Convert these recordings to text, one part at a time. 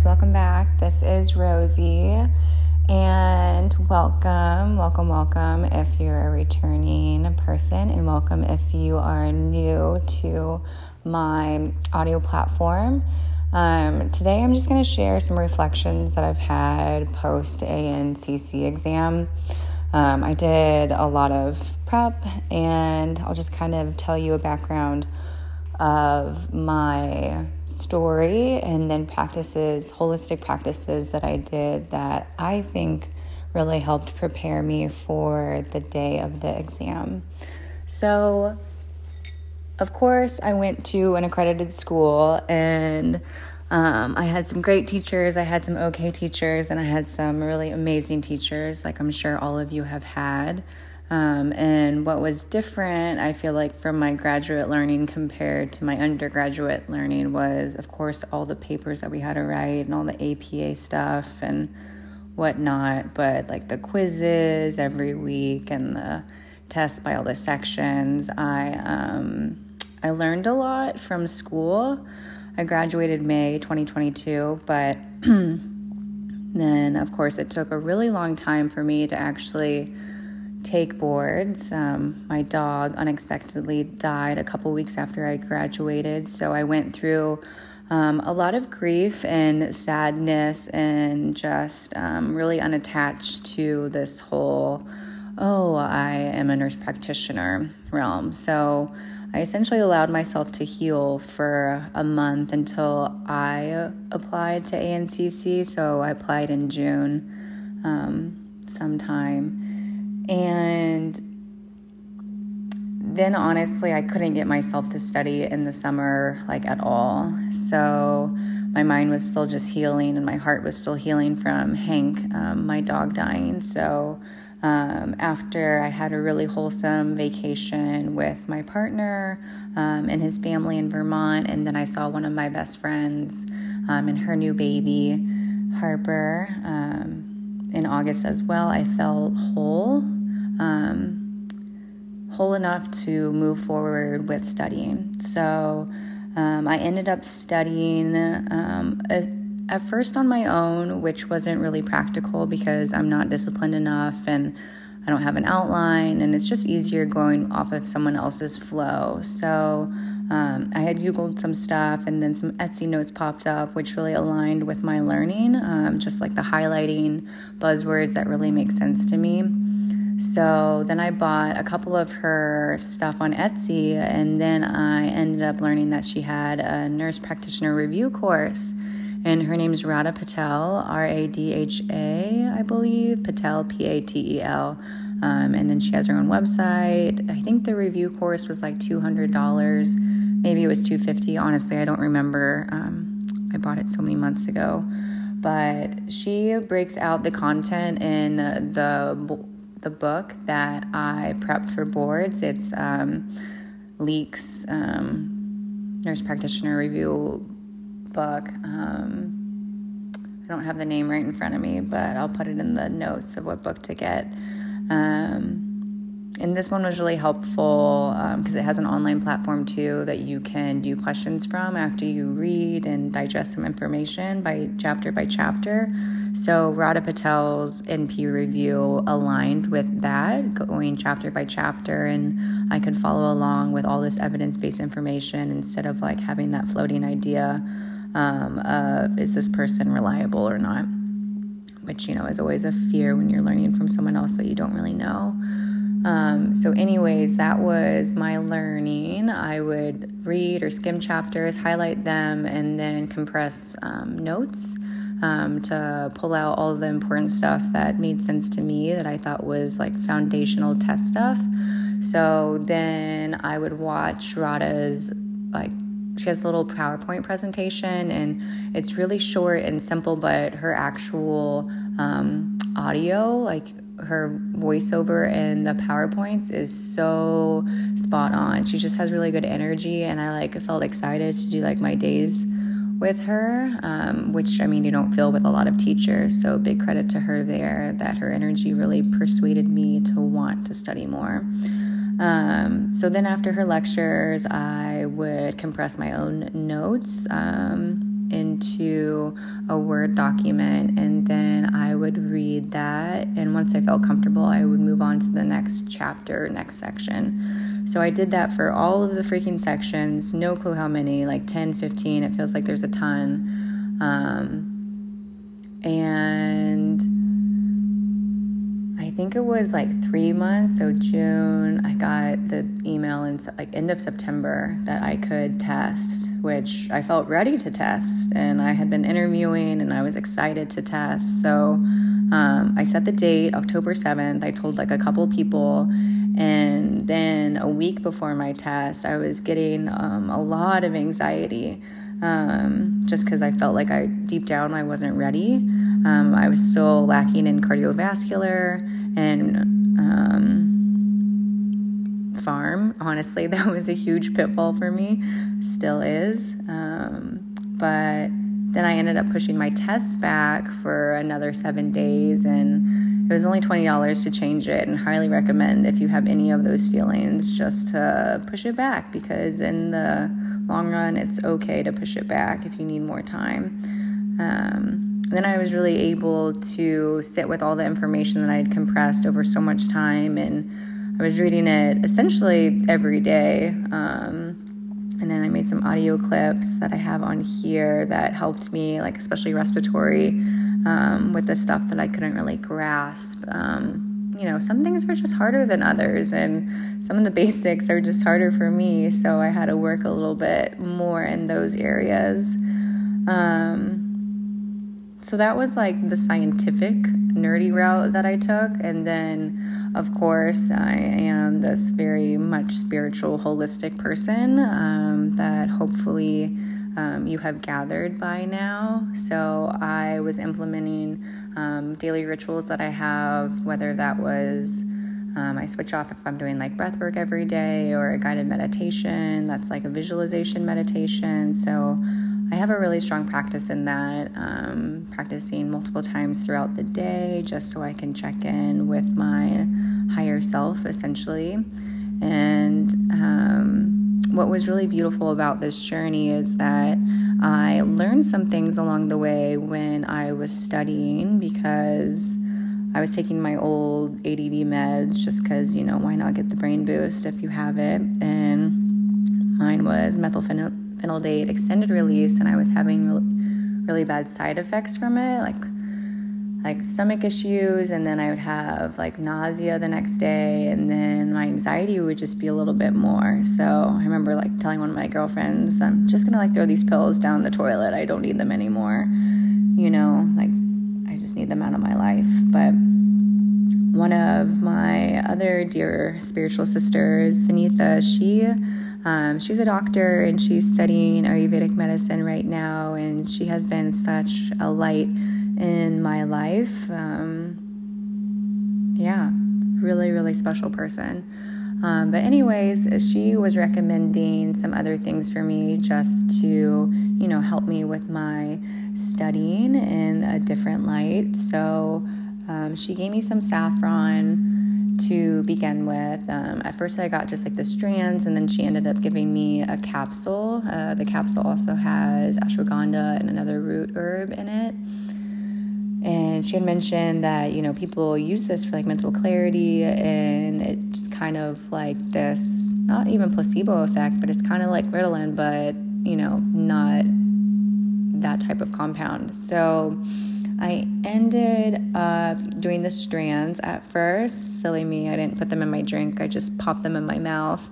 guys, welcome back. This is Rosie, and welcome, welcome, welcome if you're a returning person, and welcome if you are new to my audio platform. Um, today, I'm just going to share some reflections that I've had post ANCC exam. Um, I did a lot of prep, and I'll just kind of tell you a background of my story and then practices, holistic practices that I did that I think really helped prepare me for the day of the exam. So, of course, I went to an accredited school and um, I had some great teachers, I had some okay teachers, and I had some really amazing teachers, like I'm sure all of you have had. Um, and what was different, I feel like, from my graduate learning compared to my undergraduate learning was, of course, all the papers that we had to write and all the APA stuff and whatnot. But like the quizzes every week and the tests by all the sections, I um, I learned a lot from school. I graduated May 2022, but then, of course, it took a really long time for me to actually take boards. Um, my dog unexpectedly died a couple weeks after I graduated, so I went through um, a lot of grief and sadness and just um, really unattached to this whole, oh, I am a nurse practitioner realm. So I essentially allowed myself to heal for a month until I applied to ANCC. So I applied in June um, sometime. And then honestly, I couldn't get myself to study in the summer like at all. So my mind was still just healing and my heart was still healing from Hank, um, my dog, dying. So um, after I had a really wholesome vacation with my partner um, and his family in Vermont, and then I saw one of my best friends um, and her new baby, Harper, um, in August as well, I felt whole um, whole enough to move forward with studying. So um, I ended up studying um, a, at first on my own, which wasn't really practical because I'm not disciplined enough and I don't have an outline, and it's just easier going off of someone else's flow. So um, I had Googled some stuff, and then some Etsy notes popped up, which really aligned with my learning, um, just like the highlighting buzzwords that really make sense to me. So then I bought a couple of her stuff on Etsy, and then I ended up learning that she had a nurse practitioner review course. And her name's Radha Patel, R A D H A, I believe, Patel, P A T E L. Um, and then she has her own website. I think the review course was like $200. Maybe it was 250. Honestly, I don't remember. Um, I bought it so many months ago. But she breaks out the content in the the book that I prepped for boards. It's um, Leik's um, Nurse Practitioner Review book. Um, I don't have the name right in front of me, but I'll put it in the notes of what book to get. Um, and this one was really helpful because um, it has an online platform too that you can do questions from after you read and digest some information by chapter by chapter. So Radha Patel's NP review aligned with that, going chapter by chapter, and I could follow along with all this evidence based information instead of like having that floating idea um, of is this person reliable or not, which you know is always a fear when you're learning from someone else that you don't really know. Um, so, anyways, that was my learning. I would read or skim chapters, highlight them, and then compress um, notes um, to pull out all the important stuff that made sense to me that I thought was like foundational test stuff. So then I would watch Radha's like she has a little PowerPoint presentation and it's really short and simple, but her actual um, audio, like her voiceover and the PowerPoints, is so spot on. She just has really good energy, and I like felt excited to do like my days with her, um, which I mean, you don't feel with a lot of teachers. So, big credit to her there that her energy really persuaded me to want to study more. Um, so, then after her lectures, I would compress my own notes. Um, into a Word document and then I would read that. And once I felt comfortable, I would move on to the next chapter, next section. So I did that for all of the freaking sections, no clue how many, like 10, 15. It feels like there's a ton. Um, and I think it was like three months. So June, I got the email in like end of September that I could test, which I felt ready to test, and I had been interviewing, and I was excited to test. So um, I set the date, October seventh. I told like a couple people, and then a week before my test, I was getting um, a lot of anxiety. Um, just because I felt like I deep down I wasn't ready. Um, I was still lacking in cardiovascular and um, pharm. Honestly, that was a huge pitfall for me, still is. Um, but then I ended up pushing my test back for another seven days, and it was only $20 to change it. And highly recommend if you have any of those feelings just to push it back because in the long run, it's okay to push it back if you need more time. Um, then I was really able to sit with all the information that I had compressed over so much time, and I was reading it essentially every day. Um, and then I made some audio clips that I have on here that helped me, like especially respiratory, um, with the stuff that I couldn't really grasp. Um, you know, some things were just harder than others, and some of the basics are just harder for me. So I had to work a little bit more in those areas. Um, so that was like the scientific nerdy route that I took. And then, of course, I am this very much spiritual, holistic person um, that hopefully um, you have gathered by now. So I was implementing um, daily rituals that I have, whether that was um, I switch off if I'm doing like breath work every day or a guided meditation that's like a visualization meditation. So I have a really strong practice in that, um, practicing multiple times throughout the day just so I can check in with my higher self essentially. And um, what was really beautiful about this journey is that I learned some things along the way when I was studying because I was taking my old ADD meds just because, you know, why not get the brain boost if you have it? And mine was methylphenidate extended release, and I was having really, really bad side effects from it, like like stomach issues, and then I would have like nausea the next day, and then my anxiety would just be a little bit more. So I remember like telling one of my girlfriends, I'm just gonna like throw these pills down the toilet. I don't need them anymore. You know, like I just need them out of my life. But one of my other dear spiritual sisters, Vanitha, she um, she's a doctor and she's studying Ayurvedic medicine right now, and she has been such a light in my life. Um, yeah, really, really special person. Um, but, anyways, she was recommending some other things for me just to, you know, help me with my studying in a different light. So, um, she gave me some saffron to begin with. Um, at first, I got just like the strands, and then she ended up giving me a capsule. Uh, the capsule also has ashwagandha and another root herb in it. And she had mentioned that, you know, people use this for like mental clarity, and it's kind of like this not even placebo effect, but it's kind of like Ritalin, but, you know, not that type of compound. So, I ended up doing the strands at first. Silly me, I didn't put them in my drink, I just popped them in my mouth.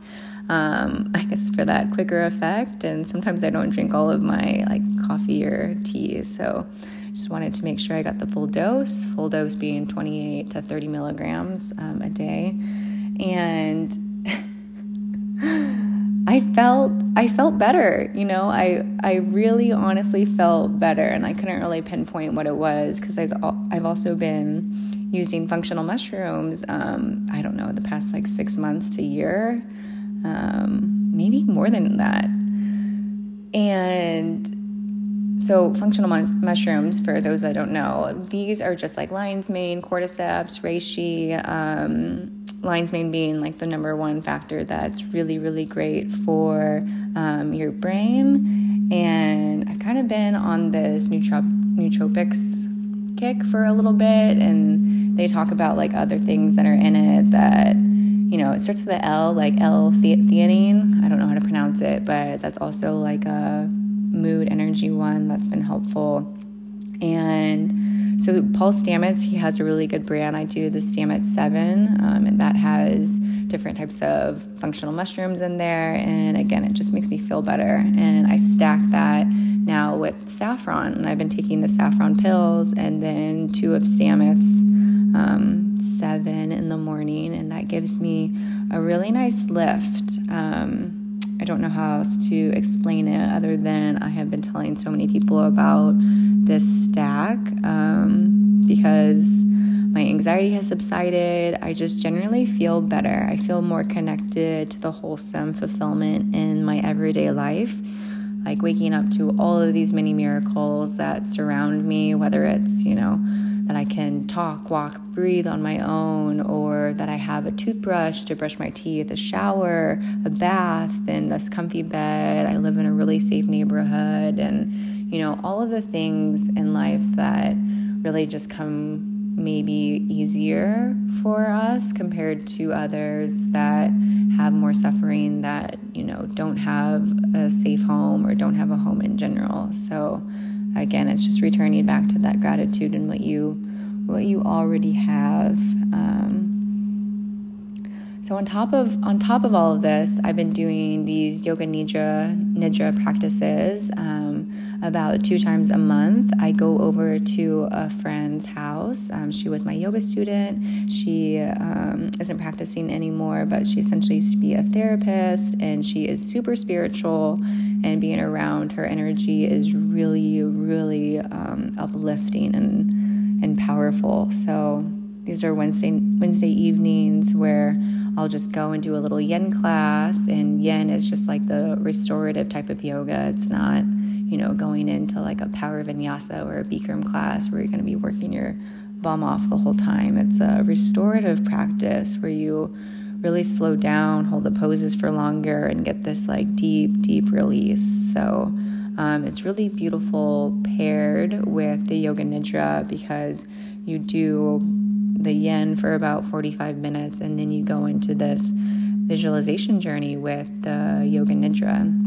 Um, I guess for that quicker effect. And sometimes I don't drink all of my like coffee or tea, so just wanted to make sure I got the full dose. Full dose being 28 to 30 milligrams um, a day, and I felt I felt better, you know. I I really honestly felt better, and I couldn't really pinpoint what it was because I've also been using functional mushrooms. Um, I don't know the past like six months to year, um, maybe more than that, and so, functional mushrooms, for those that don't know, these are just like lion's mane, cordyceps, reishi. Um, lion's mane being like the number one factor that's really, really great for um, your brain And I've kind of been on this nootrop- nootropics kick for a little bit, and they talk about like other things that are in it that, you know, it starts with an L, like L-theanine. I don't know how to pronounce it, but that's also like a mood energy one that's been helpful. And so Paul Stamets, he has a really good brand. I do the Stamets 7, um, and that has different types of functional mushrooms in there. And again, it just makes me feel better. And I stack that now with saffron. And I've been taking the saffron pills and then two of Stamets um, 7 in the morning. And that gives me a really nice lift. Um, I don't know how else to explain it other than I have been telling so many people about this stack um, because my anxiety has subsided. I just generally feel better. I feel more connected to the wholesome fulfillment in my everyday life. Like waking up to all of these many miracles that surround me, whether it's, you know, that I can talk, walk, breathe on my own, or that I have a toothbrush to brush my teeth, a shower, a bath, and this comfy bed. I live in a really safe neighborhood, and you know, all of the things in life that really just come maybe easier for us compared to others that have more suffering that you know don't have a safe home or don't have a home in general so again it's just returning back to that gratitude and what you what you already have um, so on top of on top of all of this, I've been doing these yoga nidra nidra practices um, about two times a month. I go over to a friend's house. Um, she was my yoga student. She um, isn't practicing anymore, but she essentially used to be a therapist, and she is super spiritual. And being around her energy is really, really um, uplifting and and powerful. So these are Wednesday Wednesday evenings where I'll just go and do a little yin class. And yin is just like the restorative type of yoga. It's not, you know, going into like a power vinyasa or a Bikram class where you're going to be working your bum off the whole time. It's a restorative practice where you really slow down, hold the poses for longer, and get this like deep, deep release. So um, it's really beautiful paired with the yoga nidra because you do the yin for about 45 minutes, and then you go into this visualization journey with the yoga nidra.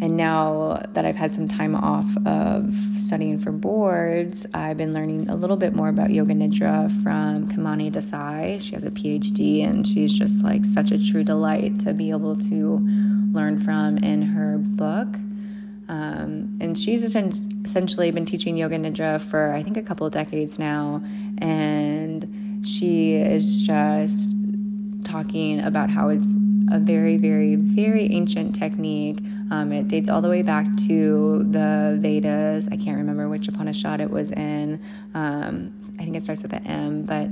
And now that I've had some time off of studying for boards, I've been learning a little bit more about Yoga Nidra from Kamini Desai. She has a PhD and she's just like such a true delight to be able to learn from in her book. Um, and she's essentially been teaching Yoga Nidra for I think a couple of decades now. And she is just talking about how it's a very, very, very ancient technique. Um, it dates all the way back to the Vedas. I can't remember which Upanishad it was in. Um, I think it starts with an M, but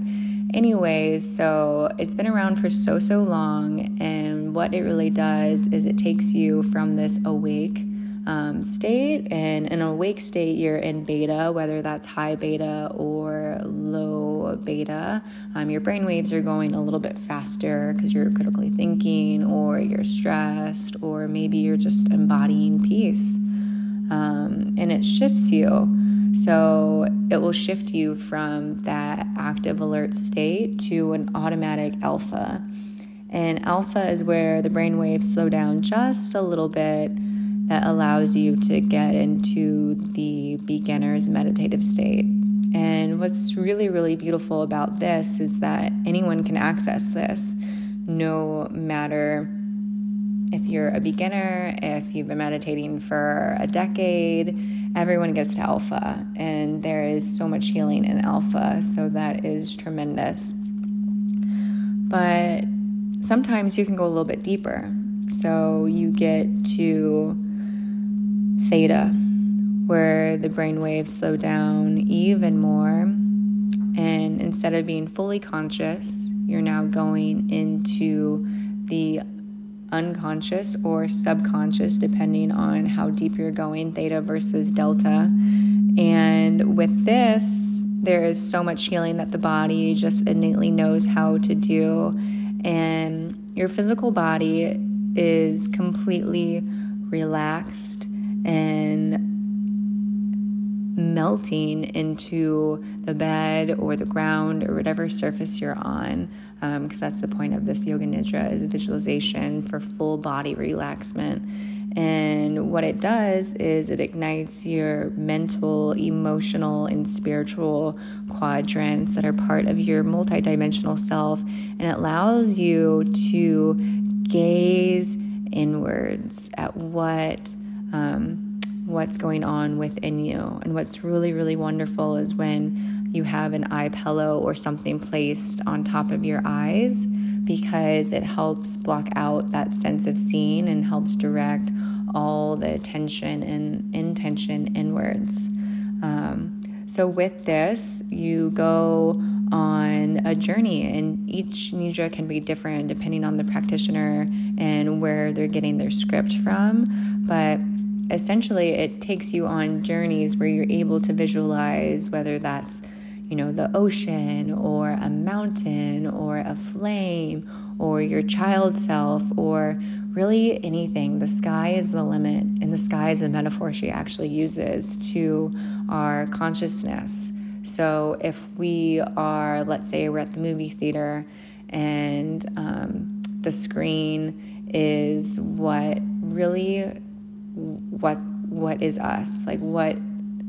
anyways, so it's been around for so, so long. And what it really does is it takes you from this awake um, state. And in a awake state, you're in beta, whether that's high beta or low beta. Um, your brain waves are going a little bit faster because you're critically thinking, or you're stressed, or maybe you're just embodying peace. Um, and it shifts you. So it will shift you from that active alert state to an automatic alpha. And alpha is where the brain waves slow down just a little bit that allows you to get into the beginner's meditative state. And what's really, really beautiful about this is that anyone can access this, no matter if you're a beginner, if you've been meditating for a decade, everyone gets to alpha. And there is so much healing in alpha, so that is tremendous. But sometimes you can go a little bit deeper. So you get to theta, where the brain waves slow down even more. And instead of being fully conscious, you're now going into the unconscious or subconscious, depending on how deep you're going, theta versus delta. And with this, there is so much healing that the body just innately knows how to do. And your physical body is completely relaxed and melting into the bed or the ground or whatever surface you're on because um, that's the point of this yoga nidra is visualization for full body relaxation and what it does is it ignites your mental, emotional, and spiritual quadrants that are part of your multidimensional self. And it allows you to gaze inwards at what. Um, what's going on within you. And what's really, really wonderful is when you have an eye pillow or something placed on top of your eyes because it helps block out that sense of seeing and helps direct all the attention and intention inwards. Um, so, with this, you go on a journey, and each nidra can be different depending on the practitioner and where they're getting their script from. But essentially, it takes you on journeys where you're able to visualize whether that's you know, the ocean or a mountain or a flame or your child self or really anything. The sky is the limit, and the sky is a metaphor she actually uses to our consciousness. So if we are, let's say, we're at the movie theater and um, the screen is what really what what is us like what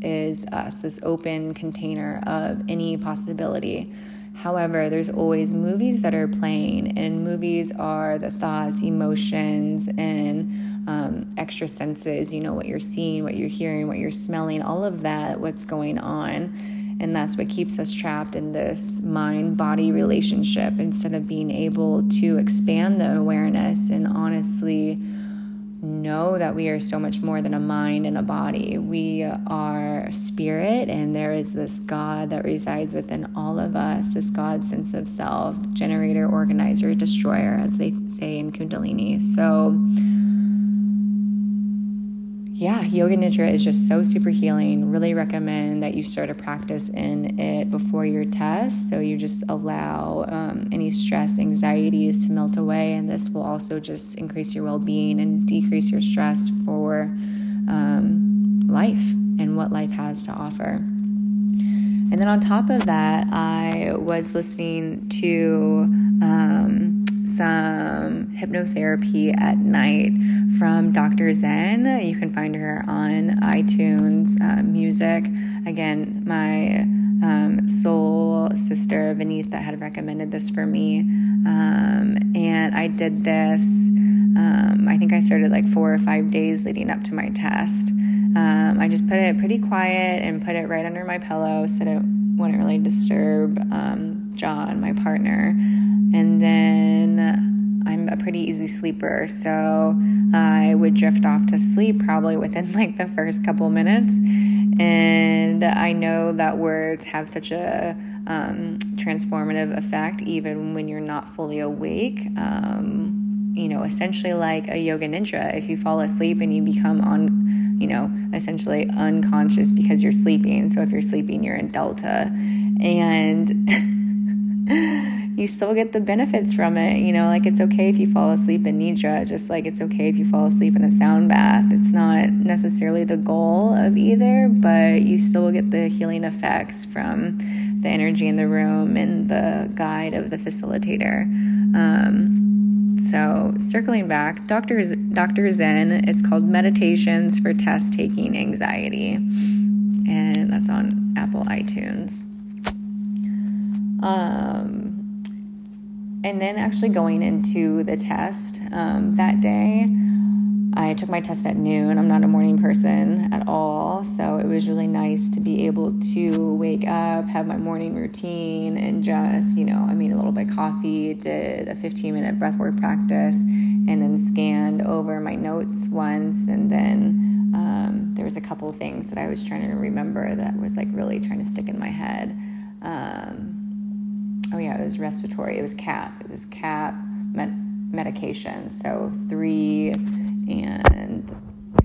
is us this open container of any possibility However, there's always movies that are playing, and movies are the thoughts, emotions, and um, extra senses. You know, what you're seeing, what you're hearing, what you're smelling, all of that, what's going on. And that's what keeps us trapped in this mind body relationship instead of being able to expand the awareness and honestly know that we are so much more than a mind and a body. We are spirit, and there is this God that resides within all of us, this God sense of self, generator, organizer, destroyer, as they say in Kundalini. So, yeah, Yoga Nidra is just so super healing. Really recommend that you start a practice in it before your test. So you just allow um, any stress, anxieties to melt away. And this will also just increase your well being and decrease your stress for um, life and what life has to offer. And then on top of that, I was listening to. Um, some hypnotherapy at night from Dr. Zen. You can find her on iTunes uh, Music. Again, my um, soul sister Vinitha had recommended this for me, um, and I did this. Um, I think I started like four or five days leading up to my test. Um, I just put it pretty quiet and put it right under my pillow so it wouldn't really disturb um, John, my partner. And then I'm a pretty easy sleeper, so I would drift off to sleep probably within like the first couple minutes. And I know that words have such a um, transformative effect even when you're not fully awake. Um, you know, essentially like a yoga nidra. If you fall asleep and you become on, you know, essentially unconscious because you're sleeping. So if you're sleeping, you're in delta. And you still get the benefits from it. You know, like it's okay if you fall asleep in nidra, just like it's okay if you fall asleep in a sound bath. It's not necessarily the goal of either, but you still get the healing effects from the energy in the room and the guide of the facilitator. Um, so, circling back, Dr. Z- Dr. Zen, it's called Meditations for Test Taking Anxiety, and that's on Apple iTunes. Um, and then actually going into the test um, that day, I took my test at noon. I'm not a morning person at all. So it was really nice to be able to wake up, have my morning routine, and just, you know, I made a little bit of coffee, did a 15 minute breathwork practice, and then scanned over my notes once. And then um, there was a couple things that I was trying to remember that was like really trying to stick in my head. Um, oh yeah, it was respiratory. It was CAP. It was CAP med- medication. So three and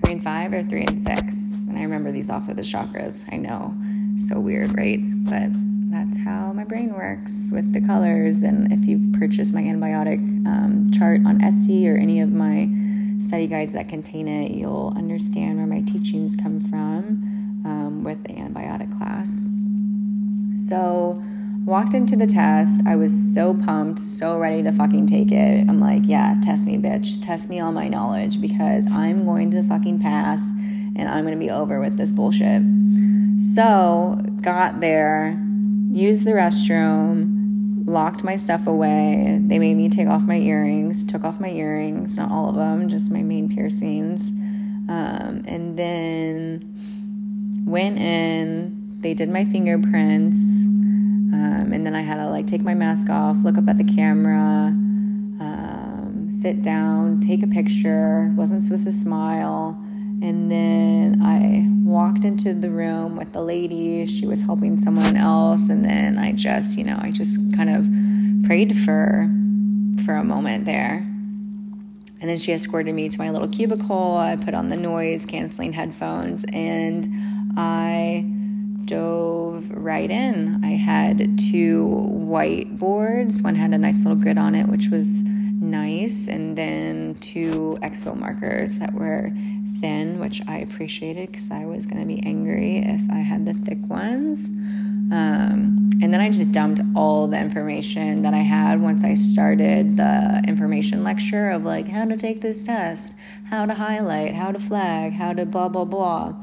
three and five or three and six. And I remember these off of the chakras. I know, so weird, right? But that's how my brain works with the colors. And if you've purchased my antibiotic um, chart on Etsy or any of my study guides that contain it, you'll understand where my teachings come from um, with the antibiotic class. So, walked into the test. I was so pumped, so ready to fucking take it. I'm like, yeah, test me, bitch. Test me on my knowledge because I'm going to fucking pass and I'm going to be over with this bullshit. So, got there, used the restroom, locked my stuff away. They made me take off my earrings, took off my earrings, not all of them, just my main piercings. Um, and then went in, they did my fingerprints. Um, and then I had to like take my mask off, look up at the camera, um, sit down, take a picture. Wasn't supposed to smile. And then I walked into the room with the lady. She was helping someone else. And then I just, you know, I just kind of prayed for for a moment there. And then she escorted me to my little cubicle. I put on the noise canceling headphones and I dove right in. I had two whiteboards. One had a nice little grid on it, which was nice, and then two expo markers that were thin, which I appreciated because I was going to be angry if I had the thick ones. Um, and then I just dumped all the information that I had once I started the information lecture of like how to take this test, how to highlight, how to flag, how to blah, blah, blah.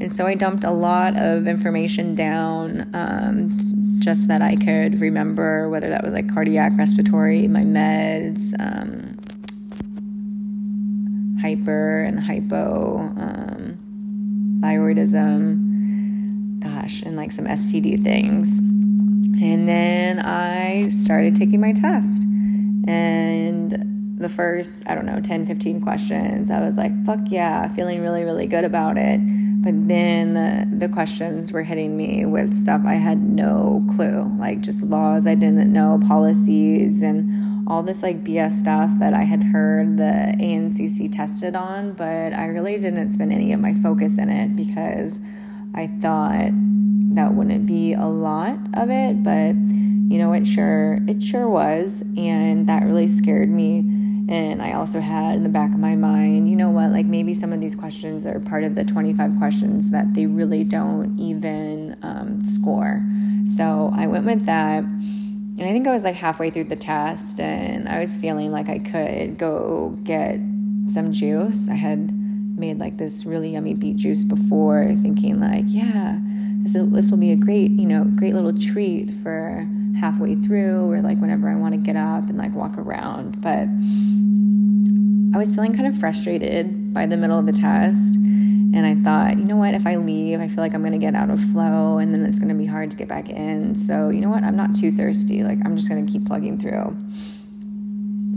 And so I dumped a lot of information down um, just that I could remember, whether that was like cardiac, respiratory, my meds, um, hyper and hypo, um, thyroidism, gosh, and like some STD things. And then I started taking my test. And the first, I don't know, 10, 15 questions, I was like, fuck yeah, feeling really, really good about it. But then the, questions were hitting me with stuff I had no clue, like just laws I didn't know, policies, and all this like BS stuff that I had heard the ANCC tested on, but I really didn't spend any of my focus in it because I thought that wouldn't be a lot of it, but you know, it sure it sure was, and that really scared me. And I also had in the back of my mind, you know what, like maybe some of these questions are part of the 25 questions that they really don't even um, score. So I went with that and I think I was like halfway through the test and I was feeling like I could go get some juice. I had made like this really yummy beet juice before, thinking like, yeah, this this will be a great, you know, great little treat for halfway through or like whenever I want to get up and like walk around. But I was feeling kind of frustrated by the middle of the test and I thought, you know what, if I leave, I feel like I'm going to get out of flow and then it's going to be hard to get back in. So, you know what, I'm not too thirsty. Like, I'm just going to keep plugging through.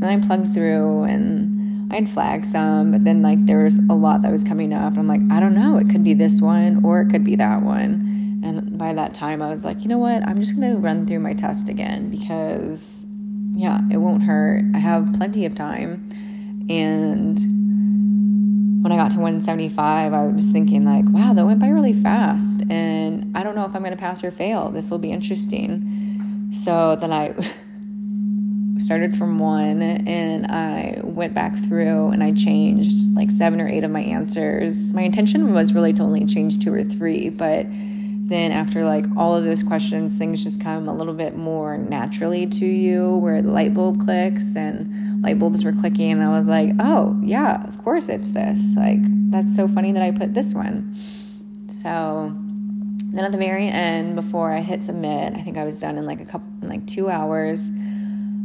And I plugged through and I'd flag some, but then, like, there was a lot that was coming up. And I'm like, I don't know, it could be this one or it could be that one. And by that time, I was like, you know what, I'm just going to run through my test again because, yeah, it won't hurt. I have plenty of time. And when I got to 175, I was thinking, like, wow, that went by really fast. And I don't know if I'm going to pass or fail. This will be interesting. So then I started from one and I went back through and I changed like seven or eight of my answers. My intention was really to only change two or three, but then after like all of those questions things just come a little bit more naturally to you where the light bulb clicks and light bulbs were clicking and i was like oh yeah of course it's this. Like that's so funny that i put this one. So then at the very end before i hit submit i think i was done in like a couple in like two hours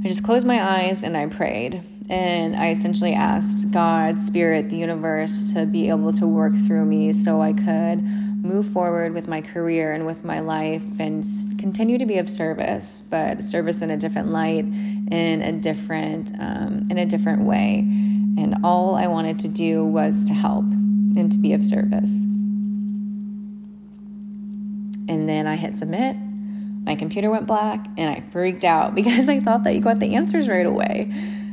i just closed my eyes and i prayed. And i essentially asked god spirit the universe to be able to work through me so i could move forward with my career and with my life and continue to be of service, but service in a different light, in a different um, in a different way. And all I wanted to do was to help and to be of service. And then I hit submit. My computer went black and I freaked out because I thought that you got the answers right away.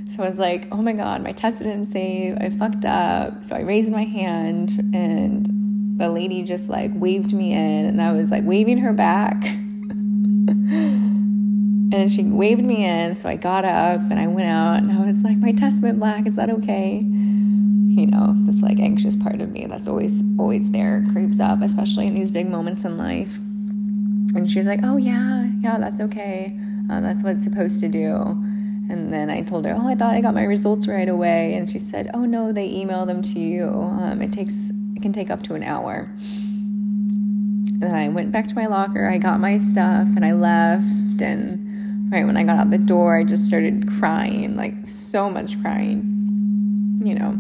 So I was like, oh my God, my test didn't save. I fucked up. So I raised my hand and the lady just like waved me in and I was like waving her back. and she waved me in, so I got up and I went out and I was like, My test went black, is that okay? you know, this like anxious part of me that's always, always there creeps up, especially in these big moments in life. And she's like, oh, yeah, yeah, that's okay. Uh, that's what it's supposed to do. And then I told her, oh, I thought I got my results right away. And she said, oh, no, they email them to you. Um, it takes, it can take up to an hour. And then I went back to my locker, I got my stuff, and I left. And right when I got out the door, I just started crying, like so much crying. You know,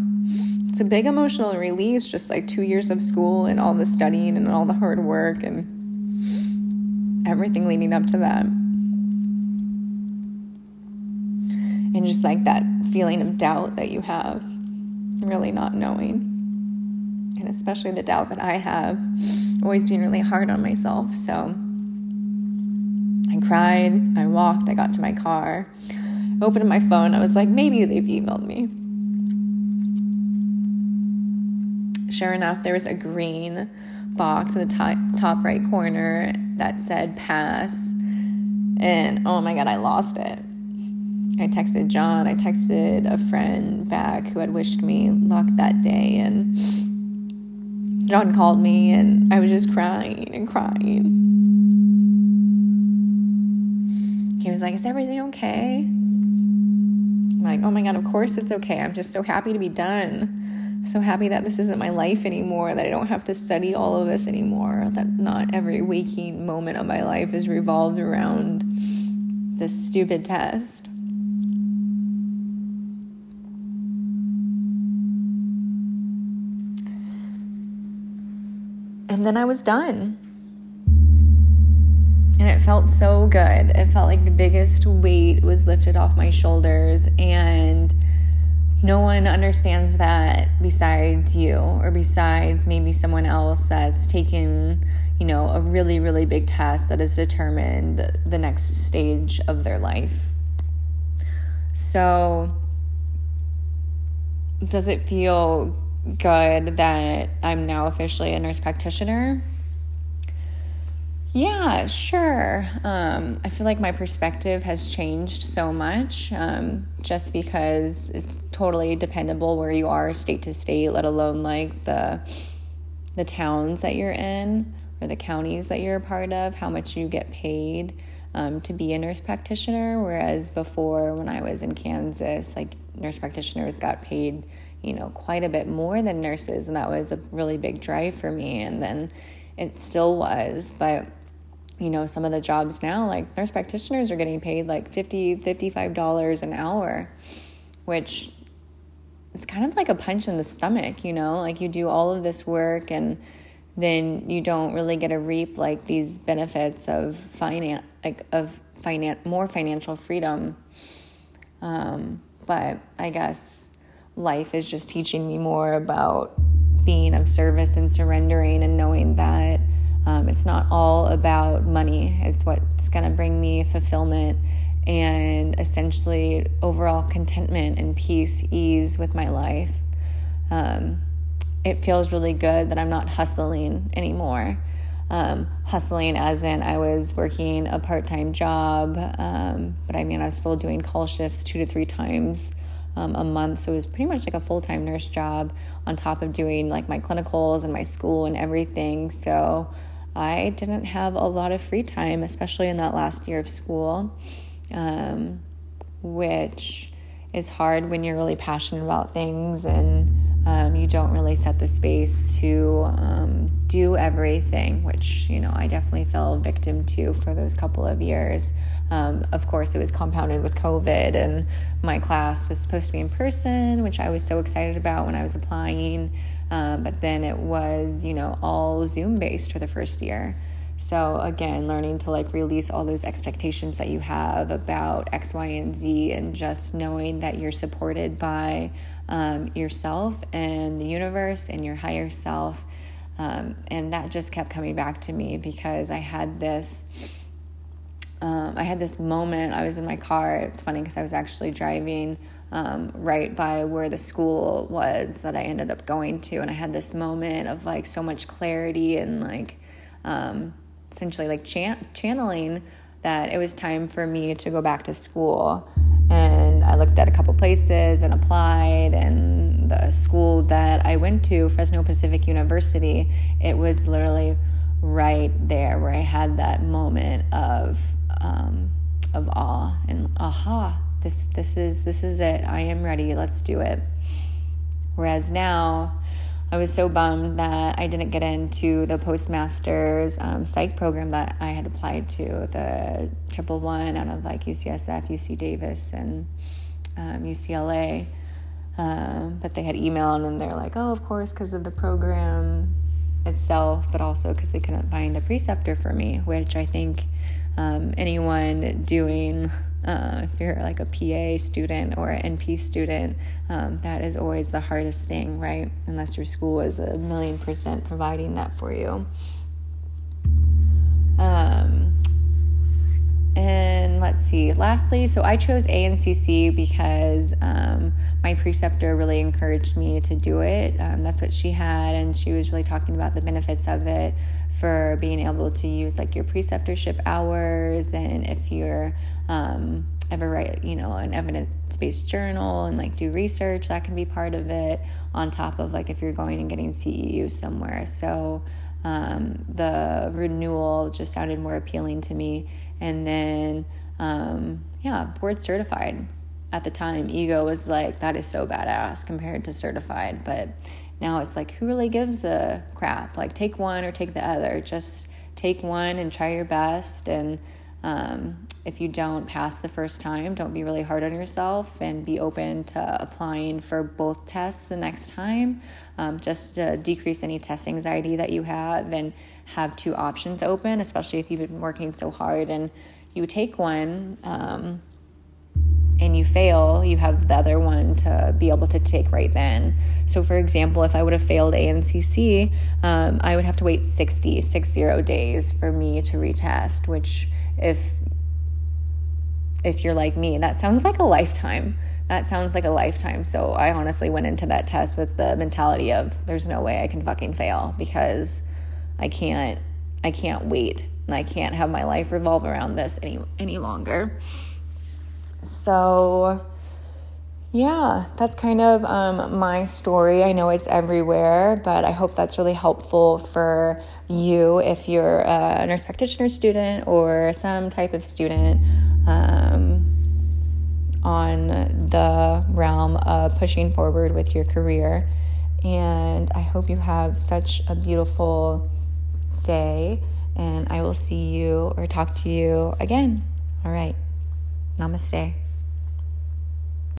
it's a big emotional release, just like two years of school and all the studying and all the hard work and everything leading up to that. And just like that feeling of doubt that you have, really not knowing. And especially the doubt that I have, always being really hard on myself. So I cried, I walked, I got to my car, opened my phone. I was like, maybe they've emailed me. Sure enough, there was a green box in the top, top right corner that said pass. And oh my God, I lost it. I texted John, I texted a friend back who had wished me luck that day. And John called me, and I was just crying and crying. He was like, Is everything okay? I'm like, Oh my God, of course it's okay. I'm just so happy to be done so happy that this isn't my life anymore, that I don't have to study all of this anymore, that not every waking moment of my life is revolved around this stupid test. And then I was done. And it felt so good. It felt like the biggest weight was lifted off my shoulders. And no one understands that besides you or besides maybe someone else that's taken you know a really really big test that has determined the next stage of their life so does it feel good that i'm now officially a nurse practitioner yeah, sure. Um, I feel like my perspective has changed so much um, just because it's totally dependable where you are, state to state, let alone like the the towns that you're in or the counties that you're a part of, how much you get paid um, to be a nurse practitioner. Whereas before, when I was in Kansas, like nurse practitioners got paid, you know, quite a bit more than nurses, and that was a really big drive for me. And then it still was, but you know some of the jobs now like nurse practitioners are getting paid like 50 55 dollars an hour which it's kind of like a punch in the stomach you know like you do all of this work and then you don't really get to reap like these benefits of finance like of finance more financial freedom um, but i guess life is just teaching me more about being of service and surrendering and knowing that um, it's not all about money, it's what's going to bring me fulfillment and essentially overall contentment and peace, ease with my life. Um, it feels really good that I'm not hustling anymore. Um, hustling as in I was working a part time job, um, but I mean, I was still doing call shifts two to three times um, a month. So it was pretty much like a full time nurse job on top of doing like my clinicals and my school and everything. So I didn't have a lot of free time, especially in that last year of school, um, which is hard when you're really passionate about things and um, you don't really set the space to um, do everything, which, you know, I definitely fell victim to for those couple of years. Um, of course, it was compounded with COVID, and my class was supposed to be in person, which I was so excited about when I was applying. Um, but then it was, you know, all Zoom based for the first year. So again, learning to like release all those expectations that you have about X, Y, and Z, and just knowing that you're supported by um, yourself and the universe and your higher self. Um, and that just kept coming back to me because I had this. Um, I had this moment. I was in my car. It's funny because I was actually driving um, right by where the school was that I ended up going to. And I had this moment of like so much clarity and like um, essentially like chan- channeling that it was time for me to go back to school. And I looked at a couple places and applied, and the school that I went to, Fresno Pacific University, it was literally right there where I had that moment of um, of awe and aha, this this is this is it. I am ready. Let's do it. Whereas now, I was so bummed that I didn't get into the postmaster's um, psych program that I had applied to, the triple one out of like UCSF, UC Davis, and um, UCLA. Um, but they had emailed and they're like, oh, of course, because of the program itself, but also because they couldn't find a preceptor for me, which I think um, anyone doing uh, if you're like a PA student or an NP student, um, that is always the hardest thing, right? Unless your school is a million percent providing that for you. Um, and let's see, lastly, so I chose ANCC because um, my preceptor really encouraged me to do it. Um, that's what she had, and she was really talking about the benefits of it for being able to use like your preceptorship hours and if you're um, ever write you know an evidence-based journal and like do research that can be part of it on top of like if you're going and getting ceu somewhere so um, the renewal just sounded more appealing to me and then um, yeah board certified at the time ego was like that is so badass compared to certified but now it's like, who really gives a crap? Like, take one or take the other. Just take one and try your best. And um, if you don't pass the first time, don't be really hard on yourself and be open to applying for both tests the next time, um, just to decrease any test anxiety that you have and have two options open, especially if you've been working so hard and you take one. Um, and you fail, you have the other one to be able to take right then. So, for example, if I would have failed ANCC, um, I would have to wait 60, 60 days for me to retest, which, if if you're like me, that sounds like a lifetime. That sounds like a lifetime. So I honestly went into that test with the mentality of there's no way I can fucking fail because I can't I can't wait and I can't have my life revolve around this any any longer. So, yeah, that's kind of um, my story. I know it's everywhere, but I hope that's really helpful for you if you're a nurse practitioner student or some type of student um, on the realm of pushing forward with your career. And I hope you have such a beautiful day, and I will see you or talk to you again. All right. Namaste.